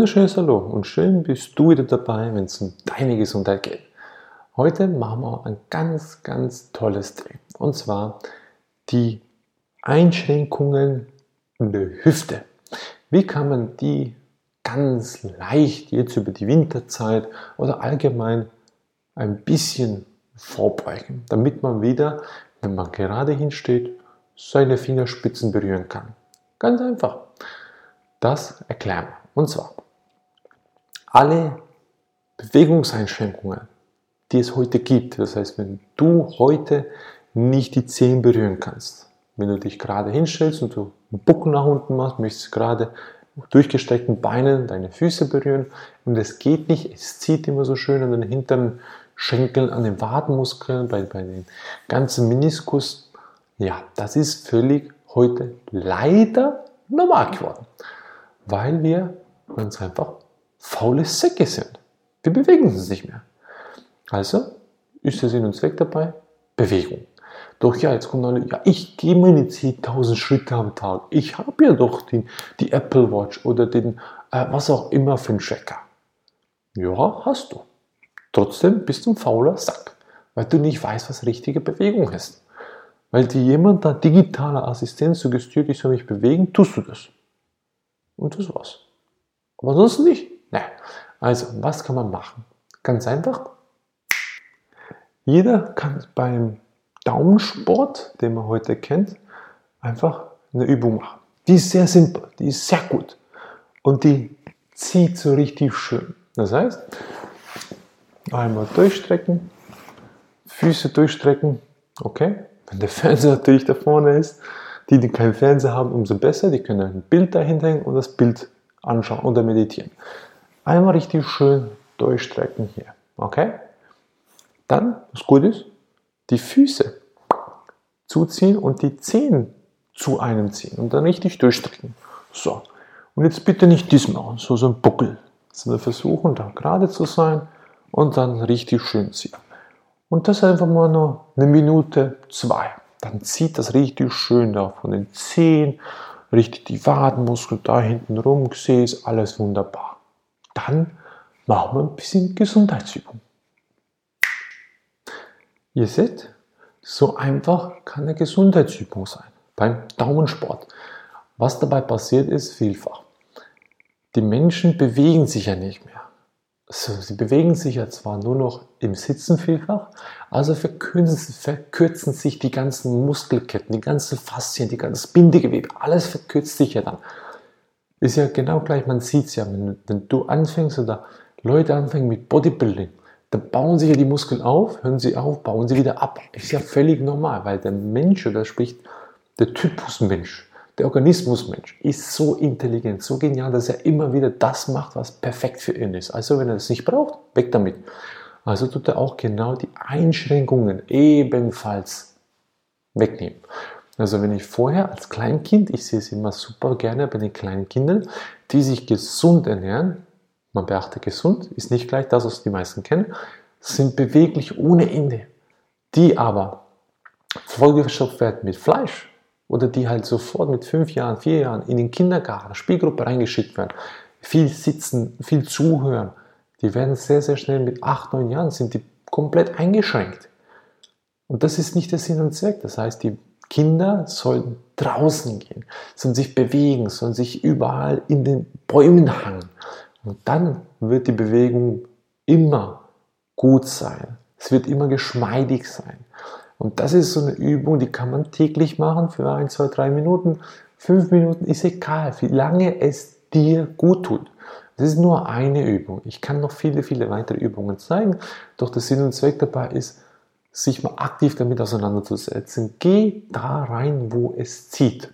wunderschönes Hallo und schön bist du wieder dabei, wenn es um deine Gesundheit geht. Heute machen wir ein ganz, ganz tolles Thema und zwar die Einschränkungen in der Hüfte. Wie kann man die ganz leicht jetzt über die Winterzeit oder allgemein ein bisschen vorbeugen, damit man wieder, wenn man gerade hinsteht, seine Fingerspitzen berühren kann. Ganz einfach. Das erklären wir. Und zwar alle Bewegungseinschränkungen, die es heute gibt. Das heißt, wenn du heute nicht die Zehen berühren kannst, wenn du dich gerade hinstellst und du einen Bucken nach unten machst, möchtest gerade durchgestreckten Beinen deine Füße berühren und es geht nicht, es zieht immer so schön an den hinteren Schenkeln, an den Wadenmuskeln, bei, bei den ganzen Meniskus. Ja, das ist völlig heute leider normal geworden weil wir uns einfach faule Säcke sind. Wir bewegen uns nicht mehr. Also ist der Sinn und Zweck dabei Bewegung. Doch ja, jetzt kommt alle, ja, ich gehe meine 10.000 Schritte am Tag. Ich habe ja doch den, die Apple Watch oder den, äh, was auch immer für einen Tracker. Ja, hast du. Trotzdem bist du ein fauler Sack, weil du nicht weißt, was richtige Bewegung ist. Weil dir jemand da digitaler Assistent suggestiert, ich soll mich bewegen, tust du das. Und das war's. Aber sonst nicht. Also, was kann man machen? Ganz einfach. Jeder kann beim Daumensport, den man heute kennt, einfach eine Übung machen. Die ist sehr simpel, die ist sehr gut und die zieht so richtig schön. Das heißt, einmal durchstrecken, Füße durchstrecken, okay? Wenn der Fernseher natürlich da vorne ist, die, die keinen Fernseher haben, umso besser. Die können ein Bild dahinter hängen und das Bild anschauen oder meditieren. Einmal richtig schön durchstrecken hier. Okay? Dann, was gut ist, die Füße zuziehen und die Zehen zu einem ziehen und dann richtig durchstrecken. So. Und jetzt bitte nicht dies machen, so, so ein Buckel, sondern versuchen, da gerade zu sein und dann richtig schön ziehen. Und das einfach mal nur eine Minute, zwei dann zieht das richtig schön da von den Zehen, richtig die Wadenmuskeln da hinten rum, Gesäß, alles wunderbar. Dann machen wir ein bisschen Gesundheitsübung. Ihr seht, so einfach kann eine Gesundheitsübung sein beim Daumensport. Was dabei passiert ist, vielfach. Die Menschen bewegen sich ja nicht mehr. So, sie bewegen sich ja zwar nur noch im Sitzen vielfach, also verkürzen, verkürzen sich die ganzen Muskelketten, die ganzen Faszien, die ganze Bindegewebe, alles verkürzt sich ja dann. Ist ja genau gleich, man sieht es ja, wenn, wenn, du anfängst oder Leute anfangen mit Bodybuilding, dann bauen sich ja die Muskeln auf, hören sie auf, bauen sie wieder ab. Ist ja völlig normal, weil der Mensch, oder spricht der Typus Mensch, der Organismusmensch ist so intelligent, so genial, dass er immer wieder das macht, was perfekt für ihn ist. Also wenn er das nicht braucht, weg damit. Also tut er auch genau die Einschränkungen ebenfalls wegnehmen. Also wenn ich vorher als Kleinkind, ich sehe es immer super gerne bei den kleinen Kindern, die sich gesund ernähren, man beachte gesund, ist nicht gleich das, was die meisten kennen, sind beweglich ohne Ende. Die aber vollgestopft werden mit Fleisch, oder die halt sofort mit fünf Jahren, vier Jahren in den Kindergarten, Spielgruppe reingeschickt werden, viel sitzen, viel zuhören, die werden sehr, sehr schnell mit acht, neun Jahren sind die komplett eingeschränkt. Und das ist nicht der Sinn und Zweck. Das heißt, die Kinder sollen draußen gehen, sollen sich bewegen, sollen sich überall in den Bäumen hangen. Und dann wird die Bewegung immer gut sein. Es wird immer geschmeidig sein. Und das ist so eine Übung, die kann man täglich machen für ein, zwei, drei Minuten. Fünf Minuten ist egal, wie lange es dir gut tut. Das ist nur eine Übung. Ich kann noch viele, viele weitere Übungen zeigen. Doch der Sinn und Zweck dabei ist, sich mal aktiv damit auseinanderzusetzen. Geh da rein, wo es zieht.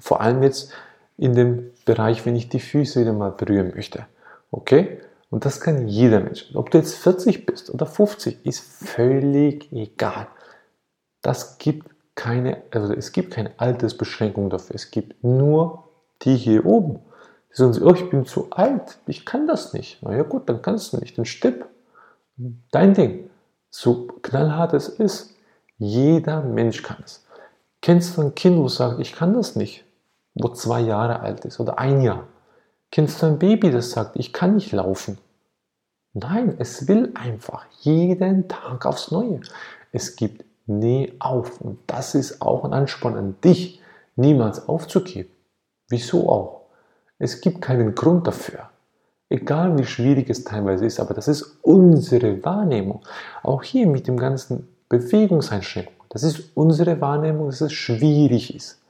Vor allem jetzt in dem Bereich, wenn ich die Füße wieder mal berühren möchte. Okay? Und das kann jeder Mensch. Ob du jetzt 40 bist oder 50, ist völlig egal. Das gibt keine, also es gibt keine Altersbeschränkung dafür. Es gibt nur die hier oben. Die sagen, oh, ich bin zu alt, ich kann das nicht. Na ja gut, dann kannst du nicht, dann stipp. Dein Ding. So knallhart es ist, jeder Mensch kann es. Kennst du ein Kind, wo sagt, ich kann das nicht, wo zwei Jahre alt ist oder ein Jahr? Kennst du ein Baby, das sagt, ich kann nicht laufen? Nein, es will einfach jeden Tag aufs Neue. Es gibt nie auf. Und das ist auch ein Ansporn an dich, niemals aufzugeben. Wieso auch? Es gibt keinen Grund dafür. Egal wie schwierig es teilweise ist, aber das ist unsere Wahrnehmung. Auch hier mit dem ganzen Bewegungseinschränkungen. Das ist unsere Wahrnehmung, dass es schwierig ist.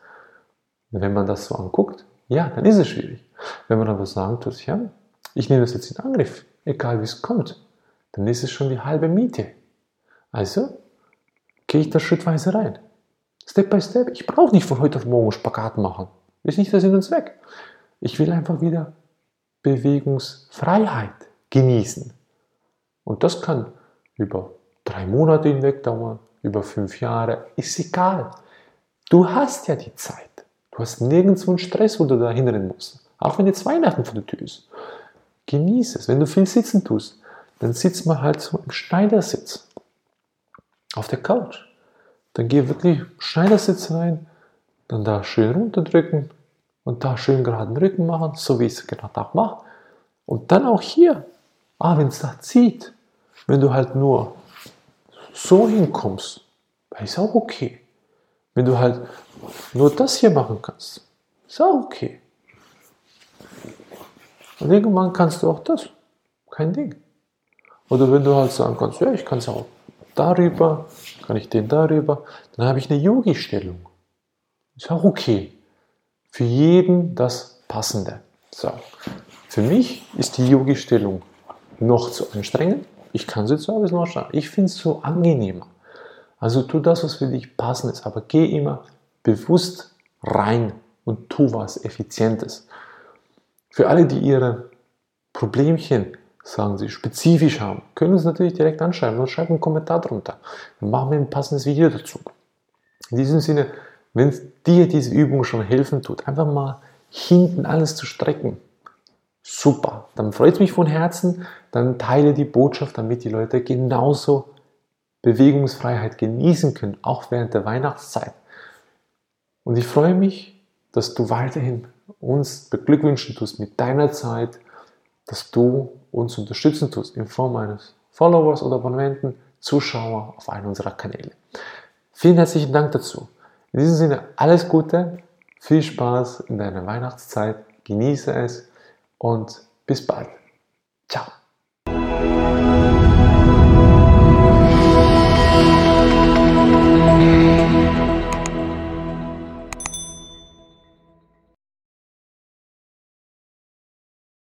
Und wenn man das so anguckt, ja, dann ist es schwierig. Wenn man aber sagen tut, ja, ich nehme das jetzt in Angriff, egal wie es kommt, dann ist es schon die halbe Miete. Also gehe ich da schrittweise rein. Step by Step. Ich brauche nicht von heute auf morgen Spagat machen. Ist nicht der Sinn und Zweck. Ich will einfach wieder Bewegungsfreiheit genießen. Und das kann über drei Monate hinweg dauern, über fünf Jahre, ist egal. Du hast ja die Zeit. Du hast nirgendwo einen Stress, wo du da hinrennen musst. Auch wenn jetzt Weihnachten vor der Tür ist. Genieße es. Wenn du viel sitzen tust, dann sitzt man halt so im Schneidersitz. Auf der Couch. Dann geh wirklich Schneidersitz rein, dann da schön runterdrücken und da schön geraden Rücken machen, so wie ich es gerade auch mache. Und dann auch hier. Ah, wenn es da zieht, wenn du halt nur so hinkommst, ist auch okay. Wenn du halt nur das hier machen kannst, ist auch okay. Und irgendwann kannst du auch das. Kein Ding. Oder wenn du halt sagen kannst, ja, ich kann es auch darüber, kann ich den darüber, dann habe ich eine Yogi-Stellung. Ist auch okay. Für jeden das Passende. So. Für mich ist die Yogi-Stellung noch zu anstrengend. Ich kann sie zwar bis noch schaffen. Ich finde es so angenehmer. Also tu das, was für dich passend ist, aber geh immer bewusst rein und tu was Effizientes. Für alle, die ihre Problemchen, sagen sie, spezifisch haben, können sie natürlich direkt anschreiben oder schreiben einen Kommentar drunter. Dann machen wir ein passendes Video dazu. In diesem Sinne, wenn dir diese Übung schon helfen tut, einfach mal hinten alles zu strecken. Super, dann freut es mich von Herzen, dann teile die Botschaft, damit die Leute genauso Bewegungsfreiheit genießen können, auch während der Weihnachtszeit. Und ich freue mich, dass du weiterhin uns beglückwünschen tust mit deiner Zeit, dass du uns unterstützen tust in Form eines Followers oder Abonnenten, Zuschauer auf einem unserer Kanäle. Vielen herzlichen Dank dazu. In diesem Sinne alles Gute, viel Spaß in deiner Weihnachtszeit, genieße es und bis bald. Ciao.